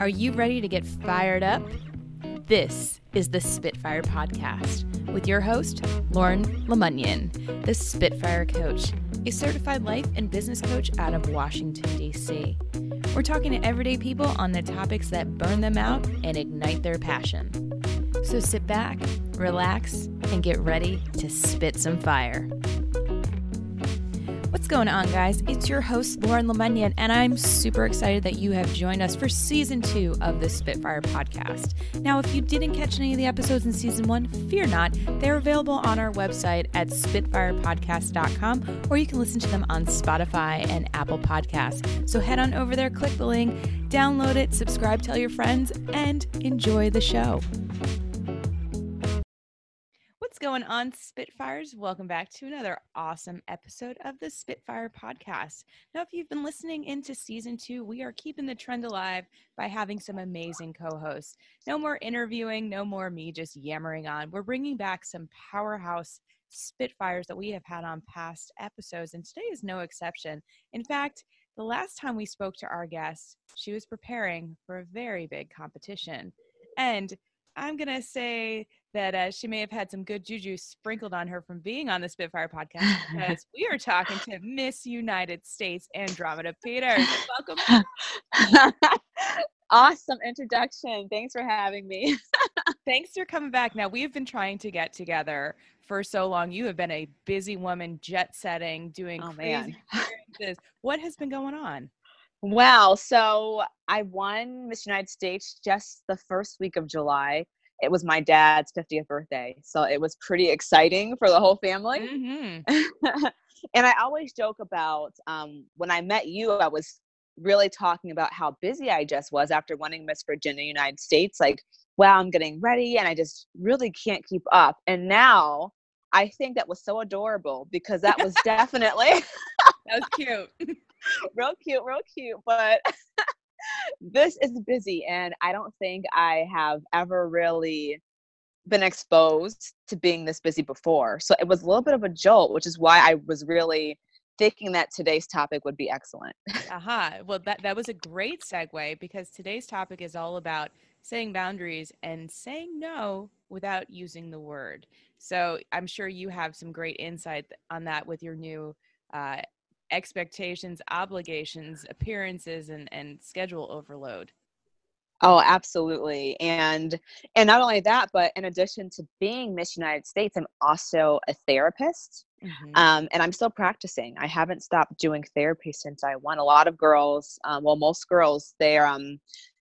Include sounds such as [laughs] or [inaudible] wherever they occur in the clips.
Are you ready to get fired up? This is the Spitfire Podcast with your host, Lauren Lemunyon, the Spitfire Coach, a certified life and business coach out of Washington, D.C. We're talking to everyday people on the topics that burn them out and ignite their passion. So sit back, relax, and get ready to spit some fire. Going on, guys? It's your host, Lauren Lemunyon, and I'm super excited that you have joined us for season two of the Spitfire podcast. Now, if you didn't catch any of the episodes in season one, fear not. They're available on our website at spitfirepodcast.com, or you can listen to them on Spotify and Apple Podcasts. So head on over there, click the link, download it, subscribe, tell your friends, and enjoy the show going on, Spitfires? Welcome back to another awesome episode of the Spitfire Podcast. Now, if you've been listening into season two, we are keeping the trend alive by having some amazing co hosts. No more interviewing, no more me just yammering on. We're bringing back some powerhouse Spitfires that we have had on past episodes, and today is no exception. In fact, the last time we spoke to our guest, she was preparing for a very big competition. And I'm going to say that uh, she may have had some good juju sprinkled on her from being on the Spitfire podcast [laughs] because we are talking to Miss United States Andromeda Peters. Welcome. [laughs] awesome introduction. Thanks for having me. [laughs] Thanks for coming back. Now, we've been trying to get together for so long. You have been a busy woman, jet setting, doing oh, crazy experiences. what has been going on? Wow. So I won Miss United States just the first week of July it was my dad's 50th birthday. So it was pretty exciting for the whole family. Mm-hmm. [laughs] and I always joke about um, when I met you, I was really talking about how busy I just was after winning Miss Virginia United States. Like, wow, I'm getting ready and I just really can't keep up. And now I think that was so adorable because that was [laughs] definitely that was cute. [laughs] real cute, real cute. But this is busy and I don't think I have ever really been exposed to being this busy before. So it was a little bit of a jolt, which is why I was really thinking that today's topic would be excellent. Aha. [laughs] Uh-huh. Well, that that was a great segue because today's topic is all about setting boundaries and saying no without using the word. So I'm sure you have some great insight on that with your new uh, expectations, obligations, appearances, and, and schedule overload. Oh, absolutely. And and not only that, but in addition to being Miss United States, I'm also a therapist. Mm-hmm. Um, and I'm still practicing. I haven't stopped doing therapy since I won. A lot of girls, um, well, most girls, their um,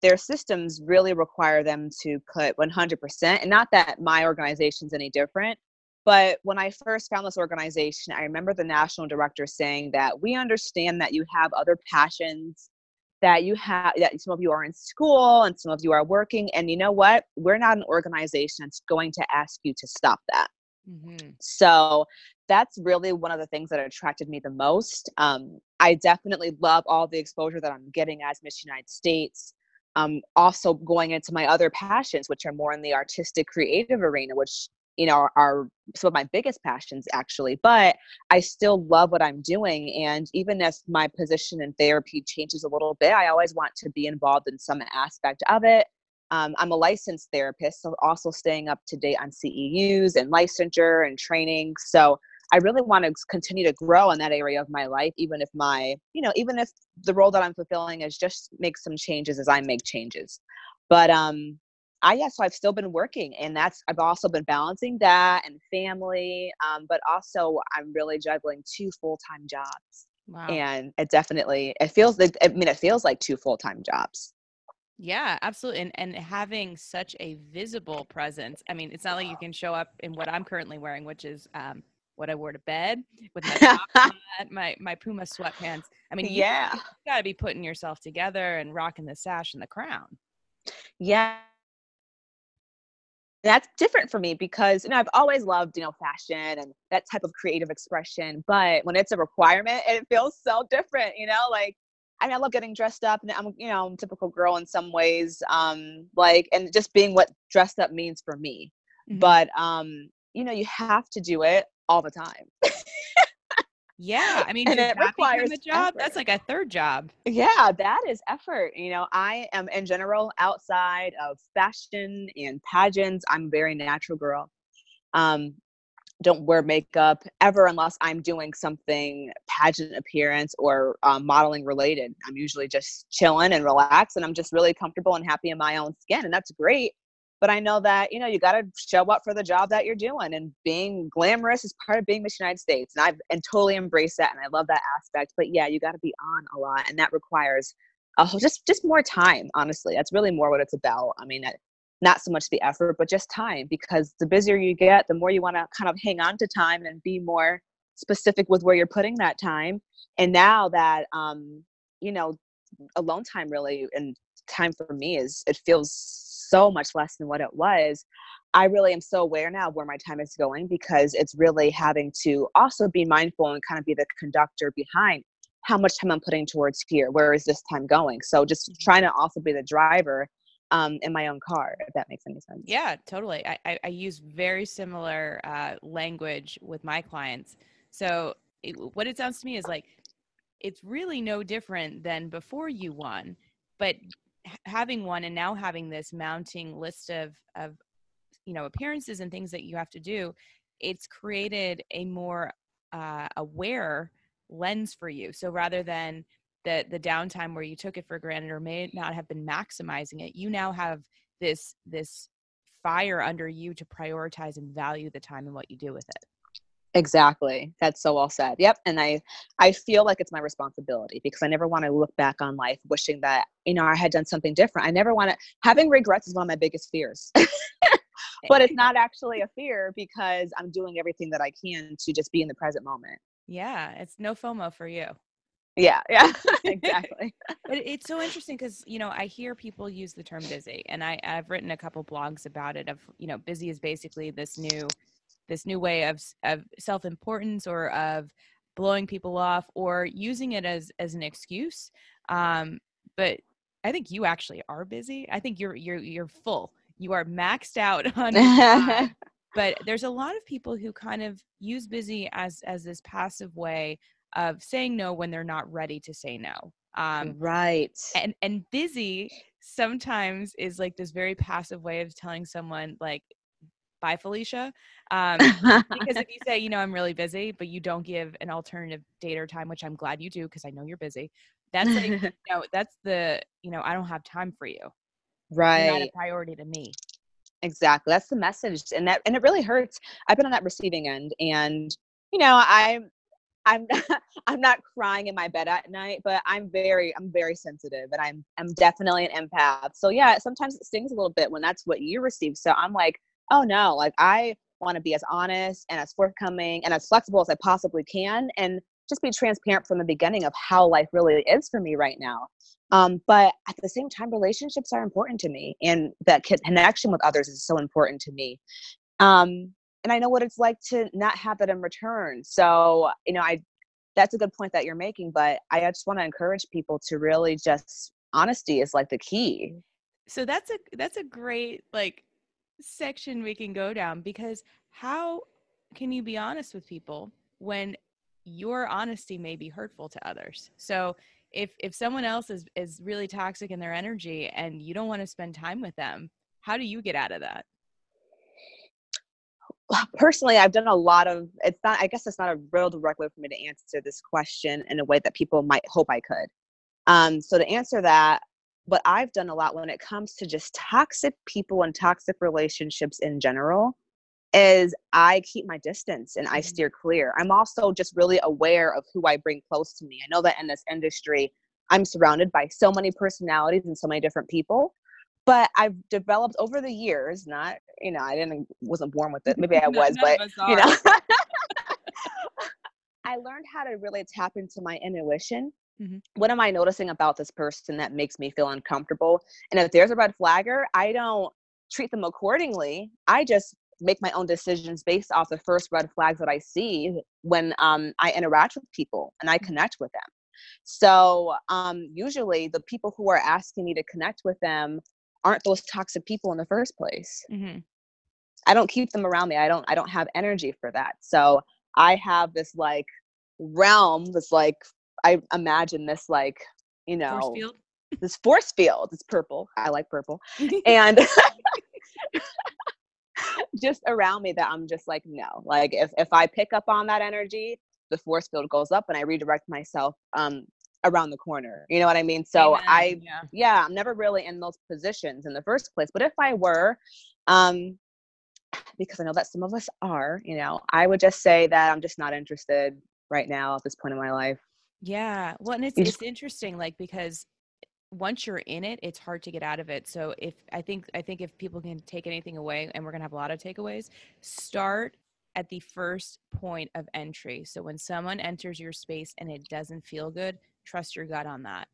their systems really require them to put 100%. And not that my organization's any different, but when I first found this organization, I remember the national director saying that we understand that you have other passions, that you have that some of you are in school and some of you are working. And you know what? We're not an organization that's going to ask you to stop that. Mm-hmm. So that's really one of the things that attracted me the most. Um, I definitely love all the exposure that I'm getting as Miss United States. Um, also going into my other passions, which are more in the artistic creative arena, which you know are, some of my biggest passions actually but i still love what i'm doing and even as my position in therapy changes a little bit i always want to be involved in some aspect of it. Um, i'm a licensed therapist so also staying up to date on ceus and licensure and training so i really want to continue to grow in that area of my life even if my you know even if the role that i'm fulfilling is just make some changes as i make changes. But um I yeah, so I've still been working, and that's I've also been balancing that and family, um, but also I'm really juggling two full time jobs. Wow. And it definitely it feels like I mean it feels like two full time jobs. Yeah, absolutely. And and having such a visible presence. I mean, it's not like you can show up in what I'm currently wearing, which is um, what I wore to bed with my [laughs] my my Puma sweatpants. I mean, yeah, you, you got to be putting yourself together and rocking the sash and the crown. Yeah, that's different for me because you know I've always loved you know fashion and that type of creative expression but when it's a requirement it feels so different you know like I mean I love getting dressed up and I'm you know I'm a typical girl in some ways um like and just being what dressed up means for me mm-hmm. but um you know you have to do it all the time [laughs] Yeah, I [laughs] mean, and it requires a job. Effort. That's like a third job. Yeah, that is effort. You know, I am in general outside of fashion and pageants. I'm a very natural girl. Um, don't wear makeup ever unless I'm doing something pageant appearance or um, modeling related. I'm usually just chilling and relaxed, and I'm just really comfortable and happy in my own skin, and that's great but I know that you know you got to show up for the job that you're doing, and being glamorous is part of being Miss United States, and I've and totally embraced that, and I love that aspect. But yeah, you got to be on a lot, and that requires uh, just just more time. Honestly, that's really more what it's about. I mean, not so much the effort, but just time, because the busier you get, the more you want to kind of hang on to time and be more specific with where you're putting that time. And now that um, you know, alone time really and time for me is it feels so much less than what it was i really am so aware now where my time is going because it's really having to also be mindful and kind of be the conductor behind how much time i'm putting towards here. Where is this time going? So just mm-hmm. trying to also be the driver um, in my own car if that makes any sense. Yeah totally i, I, I use very similar uh, language with my clients. So it, what it sounds to me is like it's really no different than before you won but having won and now having this mounting list of of you know appearances and things that you have to do it's created a more uh, aware lens for you. So rather than the the downtime where you took it for granted or may not have been maximizing it you now have this this fire under you to prioritize and value the time and what you do with it Exactly. That's so well said. Yep. And I I feel like it's my responsibility because I never want to look back on life wishing that, you know, I had done something different. I never want to having regrets is one of my biggest fears. [laughs] but it's not actually a fear because I'm doing everything that I can to just be in the present moment. Yeah, it's no FOMO for you. Yeah, yeah, [laughs] [laughs] exactly. but it's so interesting because you know I hear people use the term busy, and I I've written a couple blogs about it. Of you know, busy is basically this new this new way of of self-importance or of blowing people off or using it as as an excuse um but i think you actually are busy. I think you're you're you're full. You are maxed out [laughs] on [laughs] but there's a lot of people who kind of use busy as as this passive way of saying no when they're not ready to say no um right. and and busy sometimes is like this very passive way of telling someone like bye felicia [laughs] um, because if you say you know i'm really busy but you don't give an alternative date or time which i'm glad you do because i know you're busy that's like [laughs] you know that's the you know i don't have time for you right you're not a priority to me exactly that's the message and that and it really hurts i've been on that receiving end and you know i'm I'm not, [laughs] I'm not crying in my bed at night, but I'm very I'm very sensitive and I'm I'm definitely an empath. So yeah, sometimes it stings a little bit when that's what you receive. So I'm like, oh no, like I want to be as honest and as forthcoming and as flexible as I possibly can and just be transparent from the beginning of how life really is for me right now. Um, but at the same time, relationships are important to me, and that connection with others is so important to me. Um, and I know what it's like to not have that in return. So, you know, I that's a good point that you're making, but I just want to encourage people to really just honesty is like the key. So that's a that's a great like section we can go down because how can you be honest with people when your honesty may be hurtful to others? So if if someone else is is really toxic in their energy and you don't want to spend time with them, how do you get out of that? [sighs] personally i've done a lot of it's not i guess it's not a real direct way for me to answer this question in a way that people might hope i could um, so to answer that what I've done a lot when it comes to just toxic people and toxic relationships in general is I keep my distance and I mm-hmm. steer clear. I'm also just really aware of who I bring close to me. I know that in this industry, I'm surrounded by so many personalities and so many different people. But I've developed over the years, not, you know, I didn't wasn't born with it. Maybe I [laughs] was, but you know. [laughs] [laughs] I learned how to really tap into my intuition Mm-hmm. What am I noticing about this person that makes me feel uncomfortable? And if there's a red flagger, I don't treat them accordingly. I just make my own decisions based off the first red flags that I see when um, I interact with people and I mm-hmm. connect with them. So um, usually the people who are asking me to connect with them aren't those toxic people in the first place. Mm-hmm. I don't keep them around me. I don't. I don't have energy for that. So I have this like realm this like i imagine this like you know Force field? this force field it's purple i like purple [laughs] and [laughs] just around me that i'm just like no like if if i pick up on that energy the force field goes up and i redirect myself um around the corner you know what i mean so Amen. i yeah. yeah i'm never really in those positions in the first place but if i were um because i know that some of us are you know i would just say that i'm just not interested right now at this point in my life Yeah. Well, and it's You it's interesting, like because once you're in it, it's hard to get out of it. So if I think I think if people can take anything away, and we're gonna have a lot of takeaways, start at the first point of entry. So when someone enters your space and it doesn't feel good, trust your gut on that.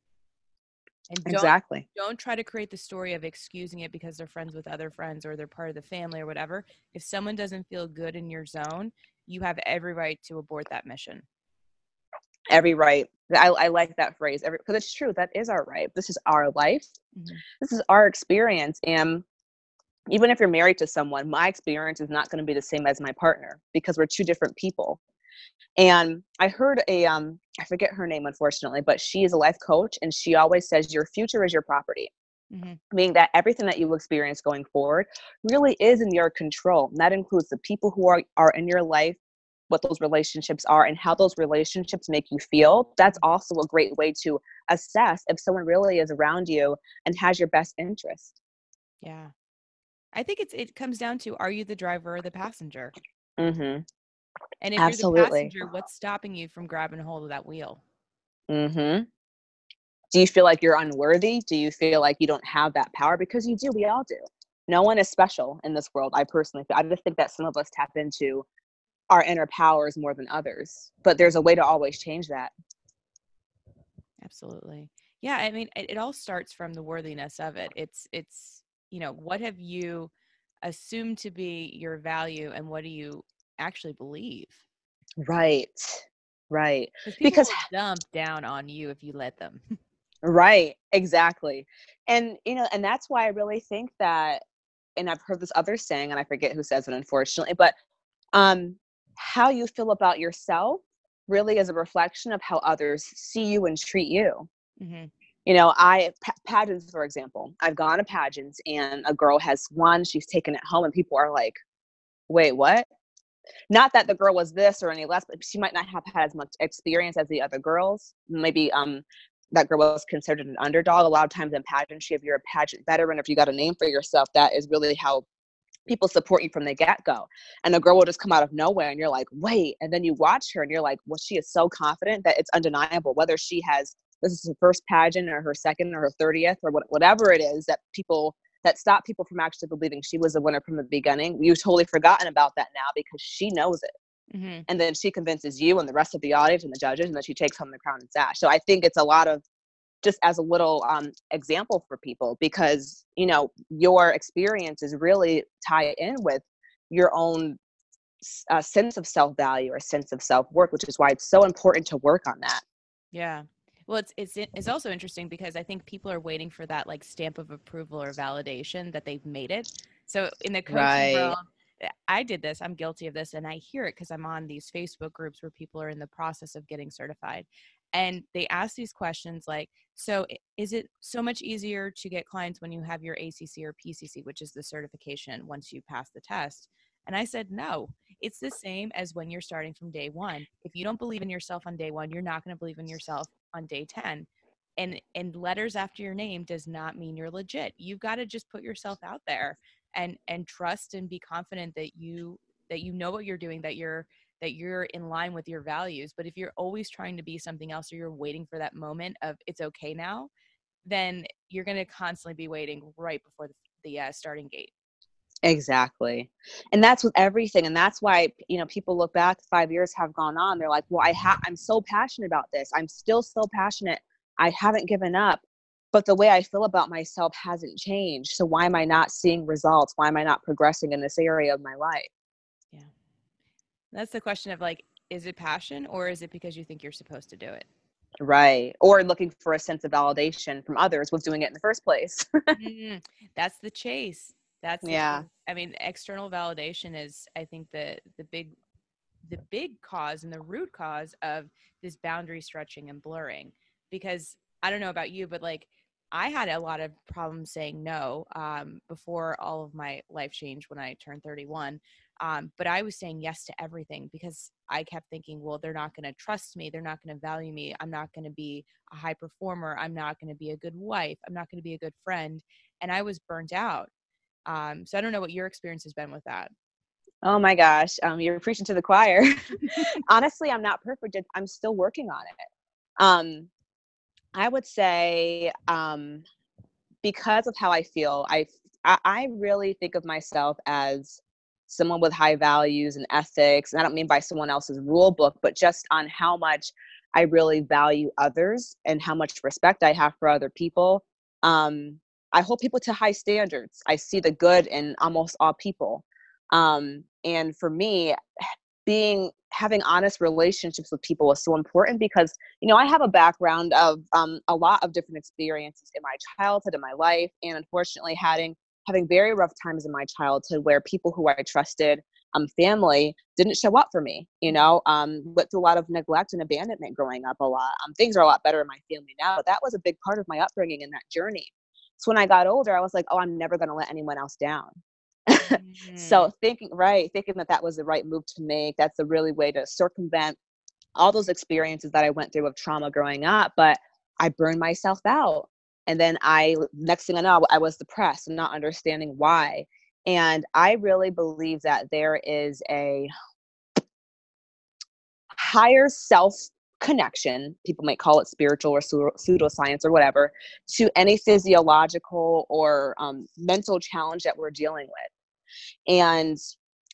And don't exactly don't try to create the story of excusing it because they're friends with other friends or they're part of the family or whatever. If someone doesn't feel good in your zone, you have every right to abort that mission. Every right i, I like that phrase every because it's true that is our right this is our life Mhm. this is our experience and even if you're married to someone my experience is not going to be the same as my partner because we're two different people and i heard a um i forget her name unfortunately but she is a life coach and she always says your future is your property Mhm. meaning that everything that you experience going forward really is in your control and that includes the people who are, are in your life what those relationships are and how those relationships make you feel that's also a great way to assess if someone really is around you and has your best interest Yeah. I think it's it comes down to are you the driver or the passenger? mm-hmm And if you're Absolutely. the passenger, what's stopping you from grabbing hold of that wheel? mm-hmm do you feel like you're unworthy do you feel like you don't have that power because you do we all do no one is special in this world i personally feel i just think that some of us tap into our inner powers more than others but there's a way to always change that Absolutely. Yeah, I mean it, it all starts from the worthiness of it. It's it's you know, what have you assumed to be your value and what do you actually believe? right right Because dump down on you if you let them. [laughs] Right, exactly. And you know, and that's why I really think that and I've heard this other saying and I forget who says it unfortunately, but um how you feel about yourself really is a reflection of how others see you and treat you. hmm You know, I pa- pageants for example. I've gone to pageants and a girl has won, she's taken it home and people are like, "Wait, what?" Not that the girl was this or any less, but she might not have had as much experience as the other girls. Maybe um that girl was considered an underdog. A lot of times in pageantry, if you're a pageant veteran, if you got a name for yourself, that is really how people support you from the get-go. And the girl will just come out of nowhere and you're like, wait. And then you watch her and you're like, well, she is so confident that it's undeniable, whether she has this is her first pageant or her second or her 30th or whatever it is that people that stop people from actually believing she was a winner from the beginning. You've totally forgotten about that now because she knows it hmm and then she convinces you and the rest of the audience and the judges and then she takes home the crown and sash so i think it's a lot of just as a little um, example for people because you know your experiences really tie in with your own uh, sense of self-value or sense of self-worth which is why it's so important to work on that Yeah. Well, it's it's it's also interesting because I think people are waiting for that like stamp of approval or validation that they've made it. So in the coaching Right. world, uh, I did this. I'm guilty of this, and I hear it because I'm on these Facebook groups where people are in the process of getting certified, and they ask these questions like, "So is it so much easier to get clients when you have your ACC or PCC, which is the certification once you pass the test?" And I said, "No, it's the same as when you're starting from day one. If you don't believe in yourself on day one, you're not going to believe in yourself on day 10. And and letters after your name does not mean you're legit. You've got to just put yourself out there and and trust and be confident that you that you know what you're doing, that you're that you're in line with your values. But if you're always trying to be something else or you're waiting for that moment of it's okay now, then you're going to constantly be waiting right before the, the uh, starting gate. Exactly. And that's with everything. And that's why, you know, people look back five years have gone on. They're like, well, I ha- I'm so passionate about this. I'm still so passionate. I haven't given up. But the way I feel about myself hasn't changed. So why am I not seeing results? Why am I not progressing in this area of my life? That's the question of like, is it passion or is it because you think you're supposed to do it? Right. Or looking for a sense of validation from others with doing it in the first place. Mm, that's the chase. That's Yeah. I mean, external validation is, I think, the the big the big cause and the root cause of this boundary stretching and blurring because i don't know about you but like i had a lot of problems saying no um, before all of my life changed when i turned 31 um, but i was saying yes to everything because i kept thinking well they're not going to trust me they're not going to value me i'm not going to be a high performer i'm not going to be a good wife i'm not going to be a good friend and i was burnt out um, so i don't know what your experience has been with that Oh my gosh, um, you're preaching to the choir. [laughs] [laughs] Honestly, I'm not perfect. I'm still working on it. Um, I would say um, because of how I feel, I, I really think of myself as someone with high values and ethics. And I don't mean by someone else's rule book, but just on how much I really value others and how much respect I have for other people. Um, I hold people to high standards. I see the good in almost all people. Um, and for me, being having honest relationships with people is so important because you know I have a background of um, a lot of different experiences in my childhood in my life, and unfortunately having having very rough times in my childhood where people who I trusted, um, family, didn't show up for me. You know, um, went through a lot of neglect and abandonment growing up. A lot. Um, things are a lot better in my family now, but that was a big part of my upbringing and that journey. So when I got older, I was like, oh, I'm never going to let anyone else down. mm-hmm. [laughs] so thinking right thinking that that was the right move to make that's the really way to circumvent all those experiences that i went through of trauma growing up but i burned myself out and then i next thing i know i was depressed and not understanding why and i really believe that there is a higher self connection people might call it spiritual or pseudoscience or whatever to any physiological or um, mental challenge that we're dealing with and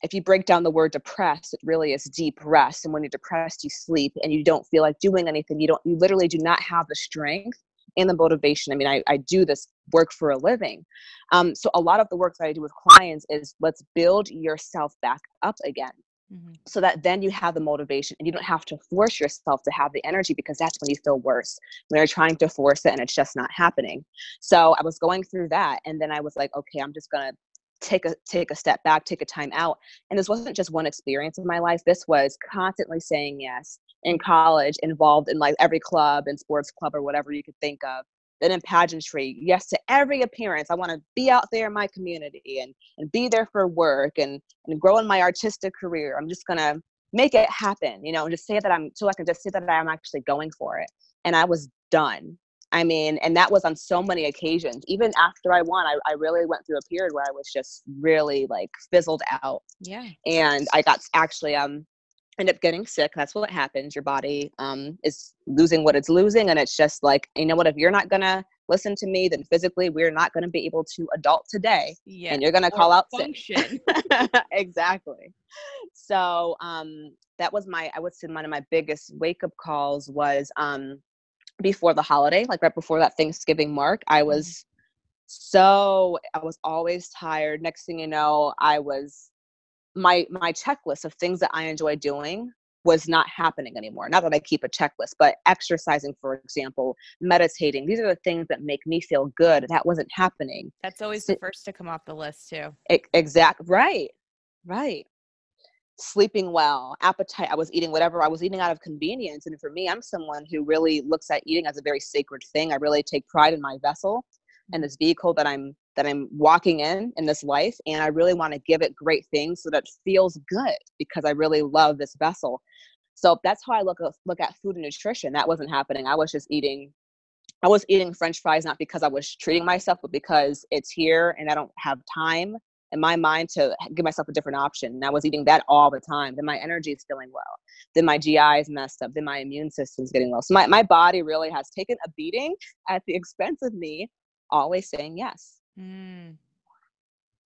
if you break down the word depressed, it really is deep rest. And when you're depressed, you sleep and you don't feel like doing anything. You don't, you literally do not have the strength and the motivation. I mean, I, I do this work for a living. Um, so a lot of the work that I do with clients is let's build yourself back up again. Mm-hmm. So that then you have the motivation and you don't have to force yourself to have the energy because that's when you feel worse. When you're trying to force it and it's just not happening. So I was going through that and then I was like, okay, I'm just gonna take a take a step back take a time out and this wasn't just one experience in my life this was constantly saying yes in college involved in like every club and sports club or whatever you could think of then in pageantry yes to every appearance i want to be out there in my community and and be there for work and and grow in my artistic career i'm just gonna make it happen you know and just say that i'm so i can just say that i'm actually going for it and i was done I mean, and that was on so many occasions. Even after I won, I, I really went through a period where I was just really like fizzled out. Yeah. And I got actually um ended up getting sick. That's what happens. Your body um is losing what it's losing, and it's just like you know what? If you're not gonna listen to me, then physically we're not gonna be able to adult today. Yeah. And you're gonna call out function. sick. [laughs] exactly. So um that was my I would say one of my biggest wake up calls was um before the holiday, like right before that Thanksgiving mark, I mm-hmm. was so I was always tired. Next thing you know, I was my my checklist of things that I enjoy doing was not happening anymore. Not that I keep a checklist, but exercising, for example, meditating. These are the things that make me feel good. That wasn't happening. That's always so, the first to come off the list, too. Exact. Right. Right sleeping well, appetite. I was eating whatever I was eating out of convenience. And for me, I'm someone who really looks at eating as a very sacred thing. I really take pride in my vessel and mm-hmm. this vehicle that I'm that I'm walking in in this life. And I really want to give it great things so that feels good because I really love this vessel. So that's how I look at, look at food and nutrition. That wasn't happening. I was just eating I was eating french fries not because I was treating myself, but because it's here and I don't have time in my mind to give myself a different option. And I was eating that all the time. Then my energy is feeling well. Then my GI is messed up. Then my immune system's getting low. So my, my body really has taken a beating at the [laughs] expense of me always saying yes. Mm.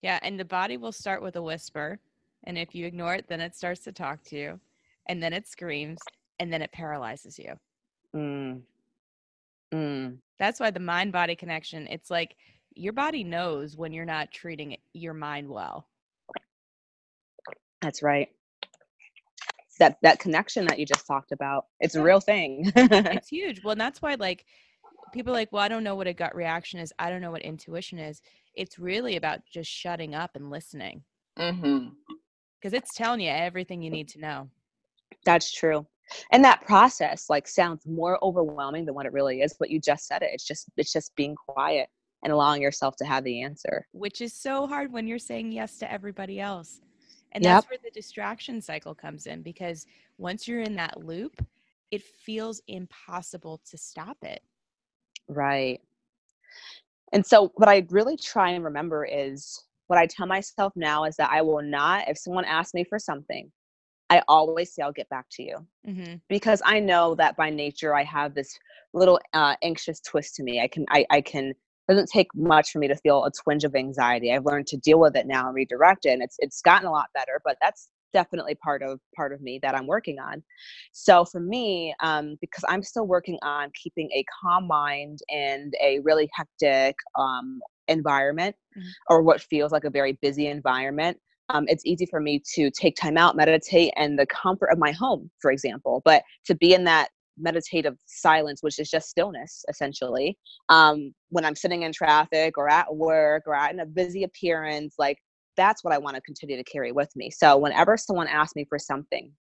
Yeah. And the body will start with a whisper. And if you ignore it, then it starts to talk to you. And then it screams. And then it paralyzes you. Mm. Mm. That's why the mind body connection, it's like your body knows when you're not treating your mind well. That's right. That that connection that you just talked about, it's a real thing. [laughs] it's huge. Well, and that's why like people like, well, I don't know what a gut reaction is. I don't know what intuition is. It's really about just shutting up and listening. Mm-hmm. Because it's telling you everything you need to know. That's true. And that process like sounds more overwhelming than what it really is, but you just said it. It's just it's just being quiet and allowing yourself to have the answer. Which is so hard when you're saying yes to everybody else. And that's yep. where the distraction cycle comes in because once you're in that loop, it feels impossible to stop it. Right. And so, what I really try and remember is what I tell myself now is that I will not, if someone asks me for something, I always say I'll get back to you mm-hmm. because I know that by nature I have this little uh, anxious twist to me. I can, I, I can. It doesn't take much for me to feel a twinge of anxiety. I've learned to deal with it now and redirect it, and it's it's gotten a lot better. But that's definitely part of part of me that I'm working on. So for me, um, because I'm still working on keeping a calm mind and a really hectic um, environment, mm-hmm. or what feels like a very busy environment, um, it's easy for me to take time out, meditate, and the comfort of my home, for example. But to be in that meditative silence, which is just stillness, essentially, um, when I'm sitting in traffic or at work or at in a busy appearance, like that's what I want to continue to carry with me. So whenever someone asks me for something,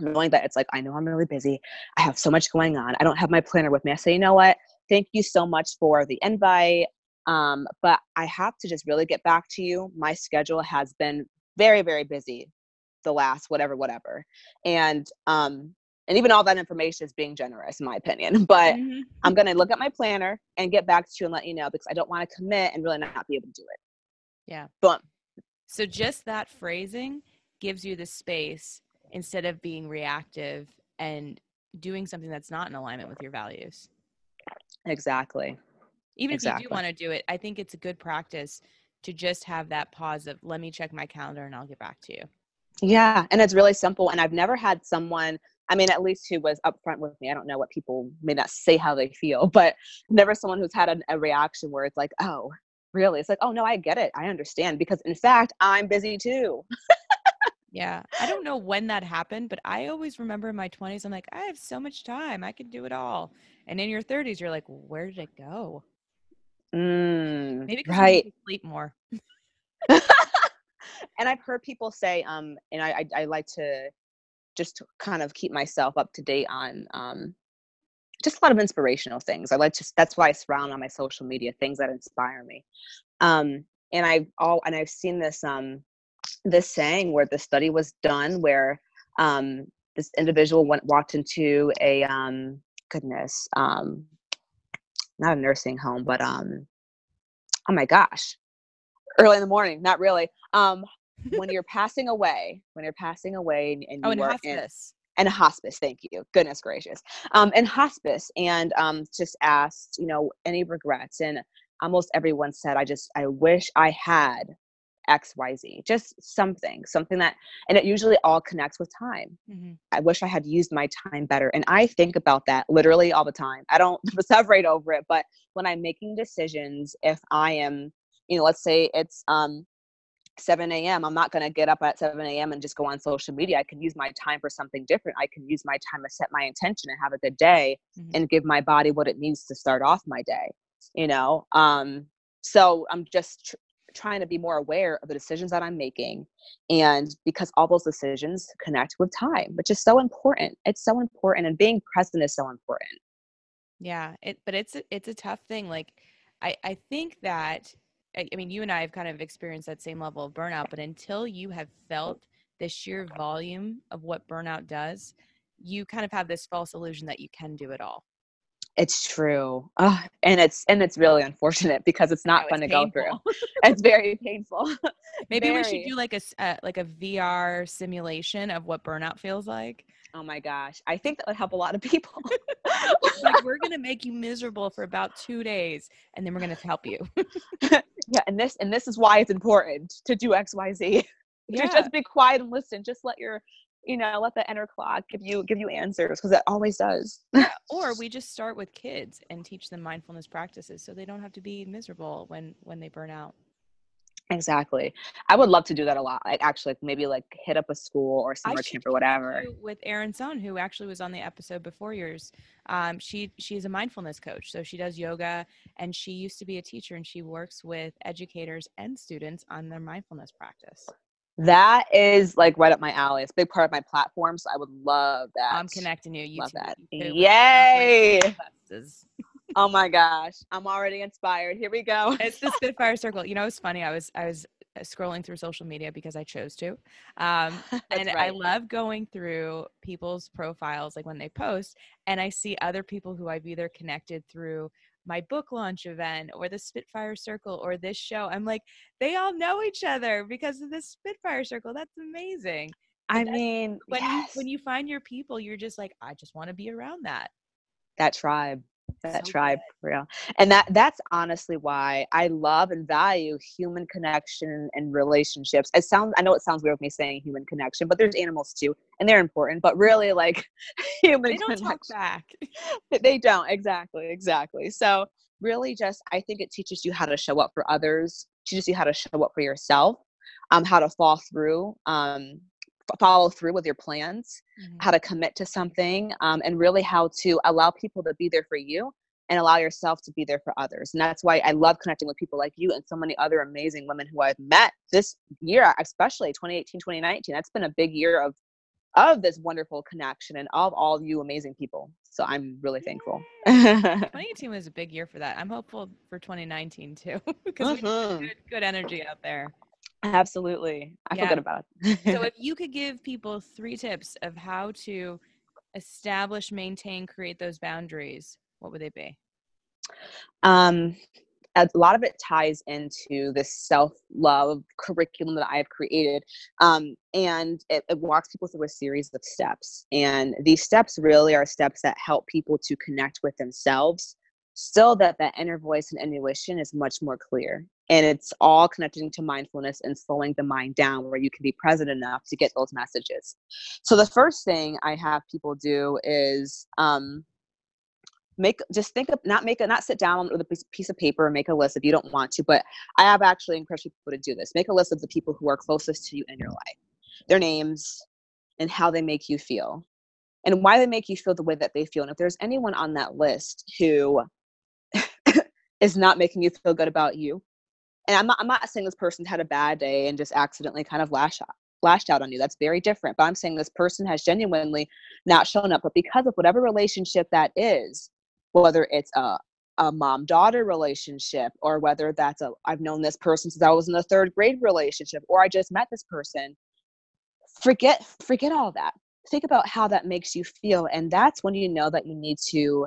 knowing that it's like, I know I'm really busy, I have so much going on, I don't have my planner with me, I say, you know what? Thank you so much for the invite. Um, but I have to just really get back to you. My schedule has been very very busy the last whatever whatever and um and even all that information is being generous in my opinion [laughs] but mm-hmm. i'm going to look at my planner and get back to you and let you know because i don't want to commit and really not be able to do it yeah boom so just that phrasing gives you the space instead of being reactive and doing something that's not in alignment with your values exactly even exactly. if you do want to do it i think it's a good practice to just have that pause of let me check my calendar and I'll get back to you. Yeah, and it's really simple. And I've never had someone, I mean, at least who was upfront with me. I don't know what people may not say how they feel, [laughs] but never someone who's had a, a reaction where it's like, oh, really? It's like, oh no, I get it. I understand because in fact, I'm busy too. yeah, I don't know when that happened, but I always remember in my 20s, I'm like, I have so much time, I can do it all. And in your 30s, you're like, where did it go? Mm, Maybe because right. sleep more. [laughs] and I've heard people say, um, and I, I, I like to just kind of keep myself up to date on um, just a lot of inspirational things. I like to. That's why I surround on my social media things that inspire me. Um, and I've all and I've seen this um, this saying where the study was done where um, this individual went walked into a um, goodness um, not a nursing home, but um, oh my gosh, early in the morning. Not really. Um, when you're passing away, when you're passing away, and, and oh, you in hospice. And hospice, thank you. Goodness gracious. Um, and hospice, and um, just asked, you know, any regrets, and almost everyone said, I just, I wish I had xyz just something something that and it usually all connects with time mm-hmm. i wish i had used my time better and i think about that literally all the time i don't [laughs] separate over it but when i'm making decisions if i am you know let's say it's um 7 a.m. I'm not going to get up at 7 a.m. and just go on social media. I can use my time for something different. I can use my time to set my intention and have a good day mm-hmm. and give my body what it needs to start off my day, you know? Um, so I'm just tr- trying to be more aware of the decisions that I'm making. And because all those decisions connect with time, which is so important. It's so important. And being present is so important. Yeah. It, but it's, a, it's a tough thing. Like, I, I think that, I, mean, you and I have kind of experienced that same level of burnout, but until you have felt the sheer volume of what burnout does, you kind of have this false illusion that you can do it all. It's true. Oh, and it's and it's really unfortunate because it's not fun to painful. go through. [laughs] it's very painful. [laughs] Maybe very. we should do like a uh, like a VR simulation of what burnout feels like. Oh my gosh. I think that would help a lot of people. [laughs] like we're going to make you miserable for about 2 days and then we're going to help you. yeah, and this and this is why it's important to do XYZ. Yeah. just be quiet and listen. Just let your you know let the inner clock give you give you answers because it always does. Yeah, or [laughs] we just start with kids and teach them mindfulness practices so they don't have to be miserable when when they burn out. Exactly. I would love to do that a lot like actually maybe like hit up a school or summer camp or whatever. with Erin Son who actually was on the episode before yours. Um, she she's a mindfulness coach so she does yoga and she used to be a teacher and she works with educators and students on their mindfulness practice That is like right up my alley. It's a big part of my platform, so I would love that. I'm connecting you. You love too. that. You. Yay! [laughs] Oh my gosh, I'm already inspired. Here we go. It's the Spitfire Circle. You know, it's funny. I was I was uh, scrolling through social media because I chose to, um, [laughs] and I love going through people's profiles, like when they post, and I see other people who I've either connected through my book launch event or the Spitfire Circle or this show. I'm like, they all know each other because of the Spitfire Circle. That's amazing. I that's- mean, when yes, you when you find your people, you're just like, I just want to be around that. that tribe, that So tribe, for real. And that that's honestly why I love and value human connection and relationships. It sounds, I know it sounds weird with me saying human connection, but there's animals too, and they're important. But really, like [laughs] human They don't connection. talk back. [laughs] they don't exactly exactly so really just i think it teaches you how to show up for others teaches you how to show up for yourself um how to fall through um follow through with your plans Mhm. how to commit to something um, and really how to allow people to be there for you and allow yourself to be there for others and that's why i love connecting with people like you and so many other amazing women who i've met this year especially 2018 2019 that's been a big year of of this wonderful connection and of all you amazing people so i'm really thankful [laughs] 2018 was a big year for that. I'm hopeful for 2019 too [laughs] because we have Mhm. good, good energy out there. Absolutely i feel Yeah. good about it So if you could give people three tips of how to establish, maintain, create those boundaries, what would they be? um a lot of it ties into this self-love curriculum that i've created um, and it, it walks people through a series of steps and these steps really are steps that help people to connect with themselves so that that inner voice and intuition is much more clear and it's all connecting to mindfulness and slowing the mind down where you can be present enough to get those messages. So the first thing i have people do is um, make just think of not make a not sit down with a piece- piece of paper and make a list if you don't want to but i have actually encouraged people to do this. Make a list of the people who are closest to you in your life their names and how they make you feel and why they make you feel the way that they feel. And if there's anyone on that list who [laughs] is not making you feel good about you and i'm not i'm not saying this person's had a bad day and just accidentally kind of lash out lashed out on you that's very different but i'm saying this person has genuinely not shown up but because of whatever relationship that is whether it's a a mom daughter relationship or whether that's a I've known this person since I was in the third grade relationship or I just met this person forget forget all that. Think about how that makes you feel and that's when you know that you need to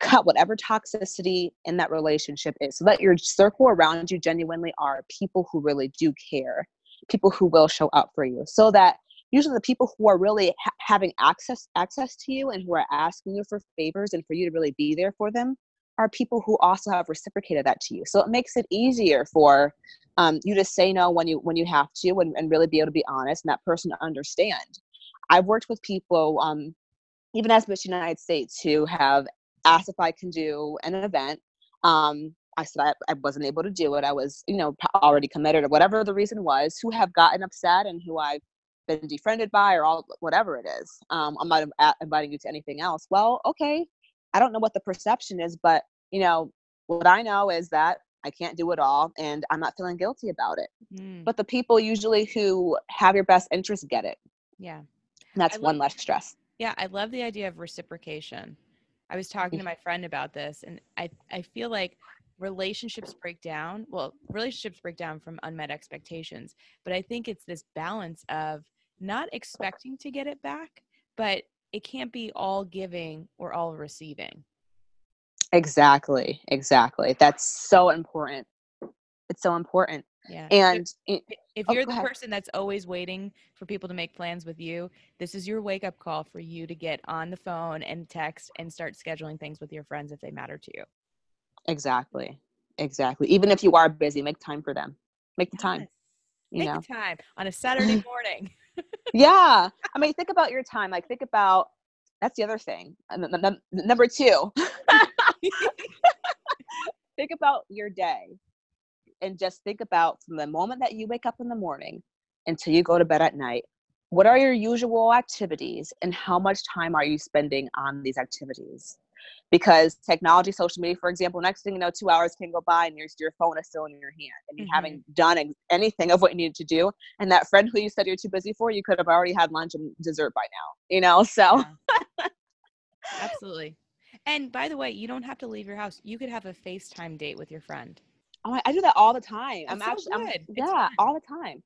cut whatever toxicity in that relationship is. So that your circle around you genuinely are people who really do care people who will show up for you. So that usually the people who are really ha- having access access to you and who are asking you for favors and for you to really be there for them are people who also have reciprocated that to you. So it makes it easier for um, you to say no when you when you have to and, and really be able to be honest and that person to understand. I've worked with people um, even as miss united states who have asked if i can do an event um, i said I, I wasn't able to do it i was you know already committed or whatever the reason was who have gotten upset and who i've been defriended by or all whatever it is um, i'm not inviting you to anything else. Well okay i don't know what the perception is but you know what i know is that i can't do it all and i'm not feeling guilty about it. Mm, but the people usually who have your best interest get it. Yeah. and that's I one less stress. Yeah, I love the idea of reciprocation. I was talking to my friend about this and I I feel like relationships break down. Well, relationships break down from unmet expectations, but I think it's this balance of not expecting to get it back, but it can't be all giving or all receiving. exactly exactly that's so important it's so important Yeah. And if oh, you're go the ahead. person that's always waiting for people to make plans with you, this is your wake up call for you to get on the phone and text and start scheduling things with your friends if they matter to you. exactly. Exactly. Even if you are busy make time for them. Make the time you Make know. the time on a Saturday [laughs] morning. [laughs] yeah. I mean think about your time. Like think about that's the other thing. Uh, then- number two. [laughs] Think about your day and just think about from the moment that you wake up in the morning until you go to bed at night what are your usual activities and how much time are you spending on these activities because technology, social media, for example, next thing you know, two hours can go by and your, your phone is still in your hand and you mm-hmm. haven't done anything of what you needed to do. And that friend who you said you're too busy for, you could have already had lunch and dessert by now, you know? So. Yeah. [laughs] Absolutely. And by the way, you don't have to leave your house. You could have a FaceTime date with your friend. Oh, I do that all the time. That's I'm so actually, I'm, yeah, all the time.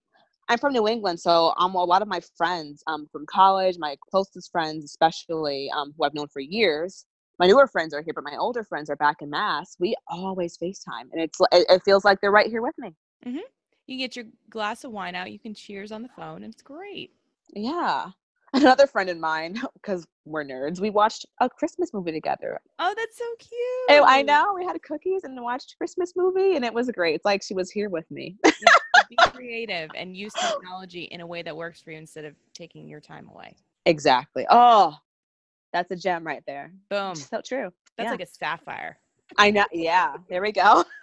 I'm from New England, so um, a lot of my friends um, from college, my closest friends, especially um, who I've known for years, my newer friends are here, but my older friends are back in Mass. We always FaceTime, and it's it, it feels like they're right here with me. Mm-hmm. You get your glass of wine out, you can cheers on the phone, and it's great. Yeah. Another friend of mine, because we're nerds, we watched a Christmas movie together. Oh, that's so oh, cute. And I know. We had cookies and watched a Christmas movie, and it was great. It's like she was here with me. [laughs] be creative and use technology in a way that works for you instead of taking your time away. Exactly. Oh, that's a gem right there. Boom. So true. That's yeah. like a sapphire. I know. Yeah. There we go. [laughs]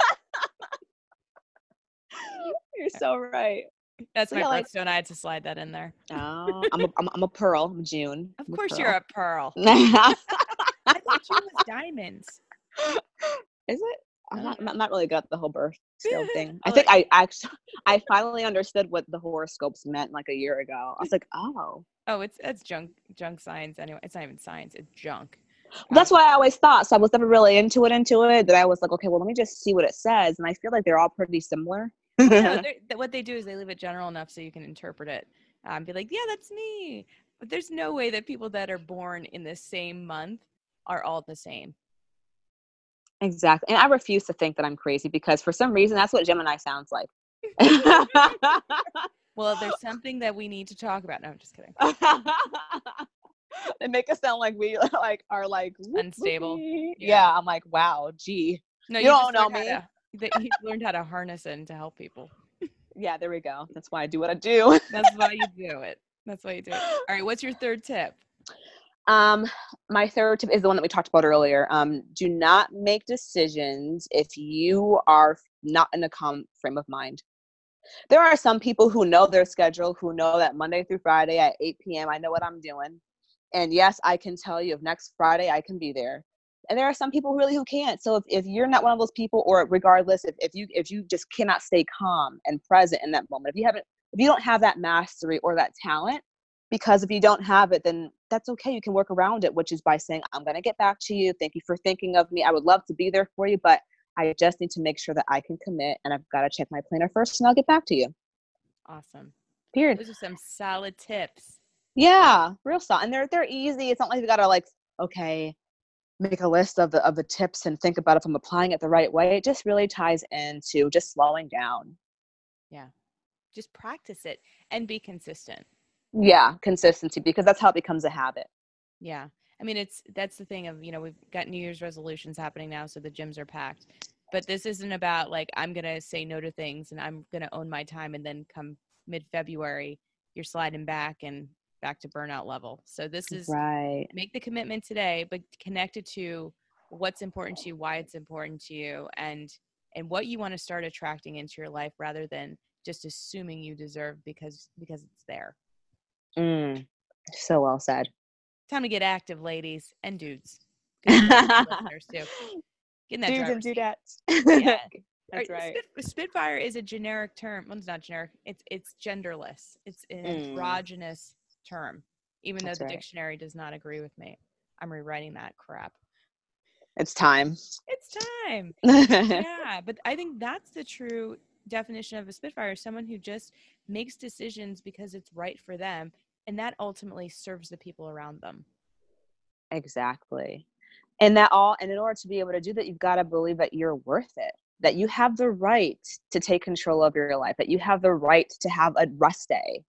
[laughs] You're so right. That's my yeah, birthstone. Like, I had to slide that in there. Oh, I'm a, I'm, I'm a pearl. I'm June. Of I'm course, a you're a pearl. [laughs] I thought June was diamonds. Is it? I'm not, I'm uh-huh. not really good at the whole birth scale [laughs] thing. I think I actually, I finally understood what the horoscopes meant like a year ago. I was like, oh. Oh, it's it's junk junk science anyway. It's not even science. It's junk. Well, that's what um I always thought. So I was never really into it, into it. That I was like, okay, well, let me just see what it says. And I feel like they're all pretty similar. No, [laughs] what they do is they leave it general enough so you can interpret it. Um, be like, yeah, that's me. But there's no way that people that are born in the same month are all the same. Exactly. And I refuse to think that I'm crazy because for some reason that's what Gemini sounds like. [laughs] well, there's something that we need to talk about. No, I'm just kidding. [laughs] they make us sound like we like are like unstable. Yeah. yeah. I'm like, wow, gee. No, you, you don't know me. To, he's learned how to harness it and to help people. yeah, there we go. That's why I do what I do. [laughs] That's why you do it. That's why you do it. All right, what's your third tip? Um, my third tip is the one that we talked about earlier. Um, do not make decisions if you are not in a calm frame of mind. There are some people who know their schedule, who know that Monday through Friday at 8 p.m. I know what I'm doing. And yes, I can tell you if next Friday I can be there and there are some people really who can't. So if, if you're not one of those people or regardless if, if you if you just cannot stay calm and present in that moment if you haven't if you don't have that mastery or that talent because if you don't have it then that's okay. You can work around it which is by saying i'm going to get back to you. Thank you for thinking of me. I would love to be there for you but i just need to make sure that i can commit and i've got to check my planner first and i'll get back to you. Awesome. Period. Those are some solid tips. Yeah real solid and they're they're easy. It's not like you gotta like okay make a list of the of the tips and think about if I'm applying it the right way, it just really ties into just slowing down. Yeah. Just practice it and be consistent. Yeah, consistency because that's how it becomes a habit. Yeah. I mean, it's that's the thing of, you know, we've got New Year's resolutions happening now, so the gyms are packed. But this isn't about like I'm going to say no to things and I'm going to own my time and then come mid-February you're sliding back and back to burnout level. So this is right. Make the commitment today, but connect it to what's important to you, why it's important to you, and and what you want to start attracting into your life rather than just assuming you deserve because because it's there. Mm, so well said. Time to get active, ladies and dudes. [laughs] listeners too. Getting that dudes and dudettes. yeah. [laughs] That's right. Spit, Spitfire is a generic term. Well, it's not generic. It's it's genderless. It's an mm. androgynous term, even That's though the right. dictionary does not agree with me. I'm rewriting that crap. It's time. It's time. [laughs] yeah, but I think that's the true definition of a Spitfire someone who just makes decisions because it's right for them, and that ultimately serves the people around them. Exactly. And that all, and in order to be able to do that, you've got to believe that you're worth it, that you have the right to take control of your life, that you have the right to have a rest day,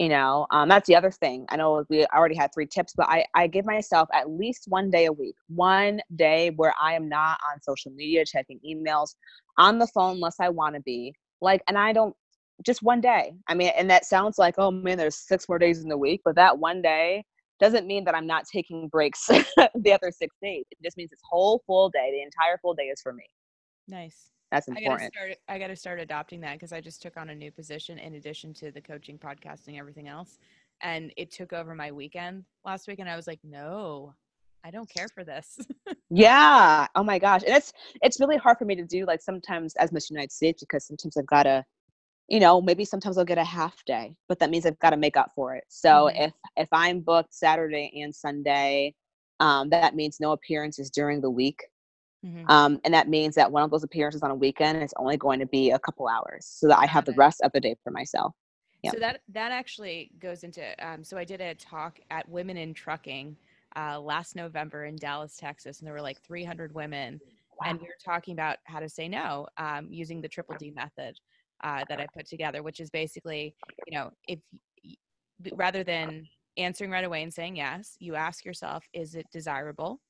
you know um, that's the other thing i know we already had three tips but I, I give myself at least one day a week one day where i am not on social media checking emails on the phone unless i want to be like and i don't just one day i mean and that sounds like oh man there's six more days in the week but that one day doesn't mean that i'm not taking breaks [laughs] the other six days it just means this whole full day the entire full day is for me. Nice that's important. I gotta start. I gotta start adopting that because I just took on a new position in addition to the coaching, podcasting, everything else, and it took over my weekend last week. And I was like, no, I don't care for this. [laughs] yeah. Oh my gosh. And it's it's really hard for me to do like sometimes as Miss United States because sometimes I've got to you know, maybe sometimes I'll get a half day, but that means I've got to make up for it. So mm-hmm. if if I'm booked Saturday and Sunday, um, that means no appearances during the week. Mm-hmm. Um, and that means that one of those appearances on a weekend is only going to be a couple hours so that I have the rest of the day for myself. Yeah. So that that actually goes into um, so I did a talk at Women in Trucking uh, last November in Dallas, Texas, and there were like 300 women, wow. and we were talking about how to say no um, using the triple D method uh, that I put together, which is basically, you know, if rather than answering right away and saying yes, you ask yourself, is it desirable?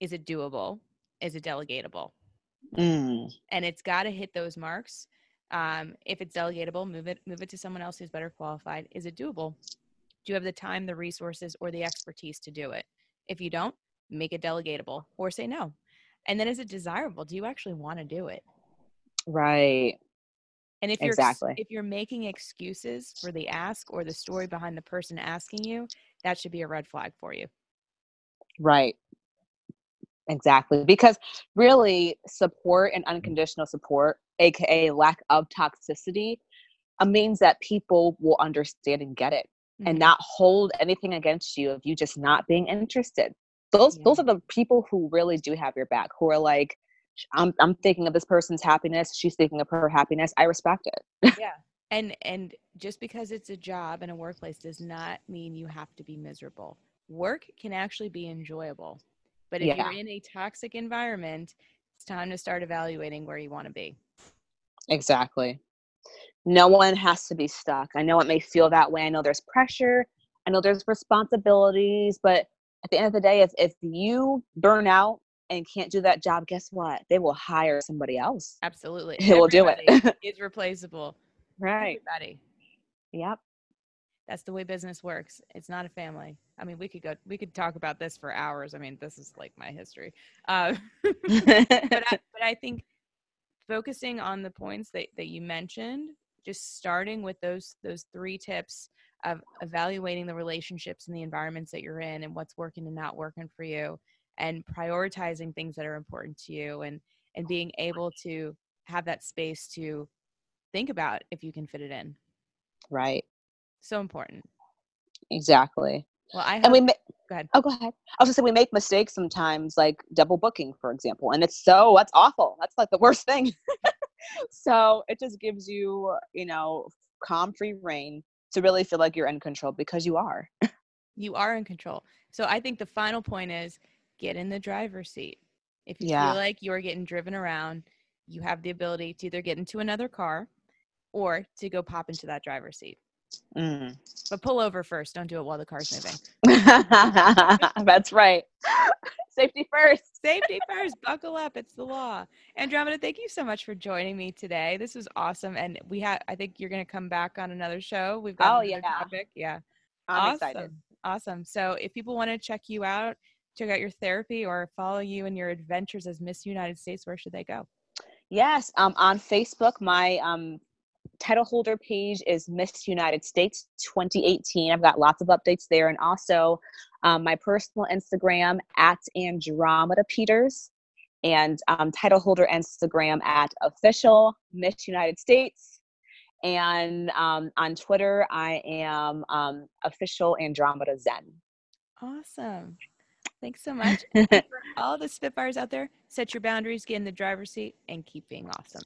Is it doable? Is it delegatable? Mm. And it's got to hit those marks. Um, if it's delegatable, move it move it to someone else who's better qualified. Is it doable? Do you have the time, the resources, or the expertise to do it? If you don't, make it delegatable or say no. And then is it desirable? Do you actually want to do it? Right. And if you're exactly. if you're making excuses for the ask or the story behind the person asking you, that should be a red flag for you. Right. Exactly. Because really support and unconditional support, aka lack of toxicity, uh, means that people will understand and get it mm-hmm. and not hold anything against you of you just not being interested. Those yeah. those are the people who really do have your back, who are like, I'm I'm thinking of this person's happiness. She's thinking of her happiness. I respect it. yeah. And and just because it's a job and a workplace does not mean you have to be miserable. Work can actually be enjoyable. But if yeah. you're in a toxic environment, it's time to start evaluating where you want to be. Exactly. No one has to be stuck. I know it may feel that way. I know there's pressure. I know there's responsibilities, but at the end of the day, if, if you burn out and can't do that job, guess what? They will hire somebody else. Absolutely. They will do it. it's replaceable. [laughs] Right. Everybody. Yep. That's the way business works. It's not a family. I mean, we could go, we could talk about this for hours. I mean, this is like my history. Uh, [laughs] but, I, but I think focusing on the points that, that you mentioned, just starting with those, those three tips of evaluating the relationships and the environments that you're in and what's working and not working for you and prioritizing things that are important to you and and being able to have that space to think about if you can fit it in right so important. Exactly. Well i hope, and we ma- go ahead. Oh go ahead. I was gonna say we make mistakes sometimes like double booking for example and it's so that's awful. That's like the worst thing. [laughs] So it just gives you you know calm free reign to really feel like you're in control because you are. You are in control. So i think the final point is get in the driver's seat. If you yeah. feel like you're getting driven around, you have the ability to either get into another car or to go pop into that driver's seat. Mm. But pull over first. Don't do it while the car's moving. [laughs] That's right. Safety first. Safety first. Buckle up. It's the law. Andromeda, thank you so much for joining me today. This was awesome. And we have I think you're gonna come back on another show. We've got oh, yeah. topic. Yeah. I'm awesome. excited. Awesome. So if people want to check you out, check out your therapy or follow you in your adventures as Miss United States, where should they go? Yes, um, on Facebook, my um, title holder page is Miss United States 2018. I've got lots of updates there, and also um, my personal Instagram at Andromeda Peters, and um, title holder Instagram at official Miss United States. And um, on Twitter, I am um, official Andromeda Zen. Awesome. Thanks so much. for [laughs] all the Spitfires out there, set your boundaries, get in the driver's seat, and keep being awesome.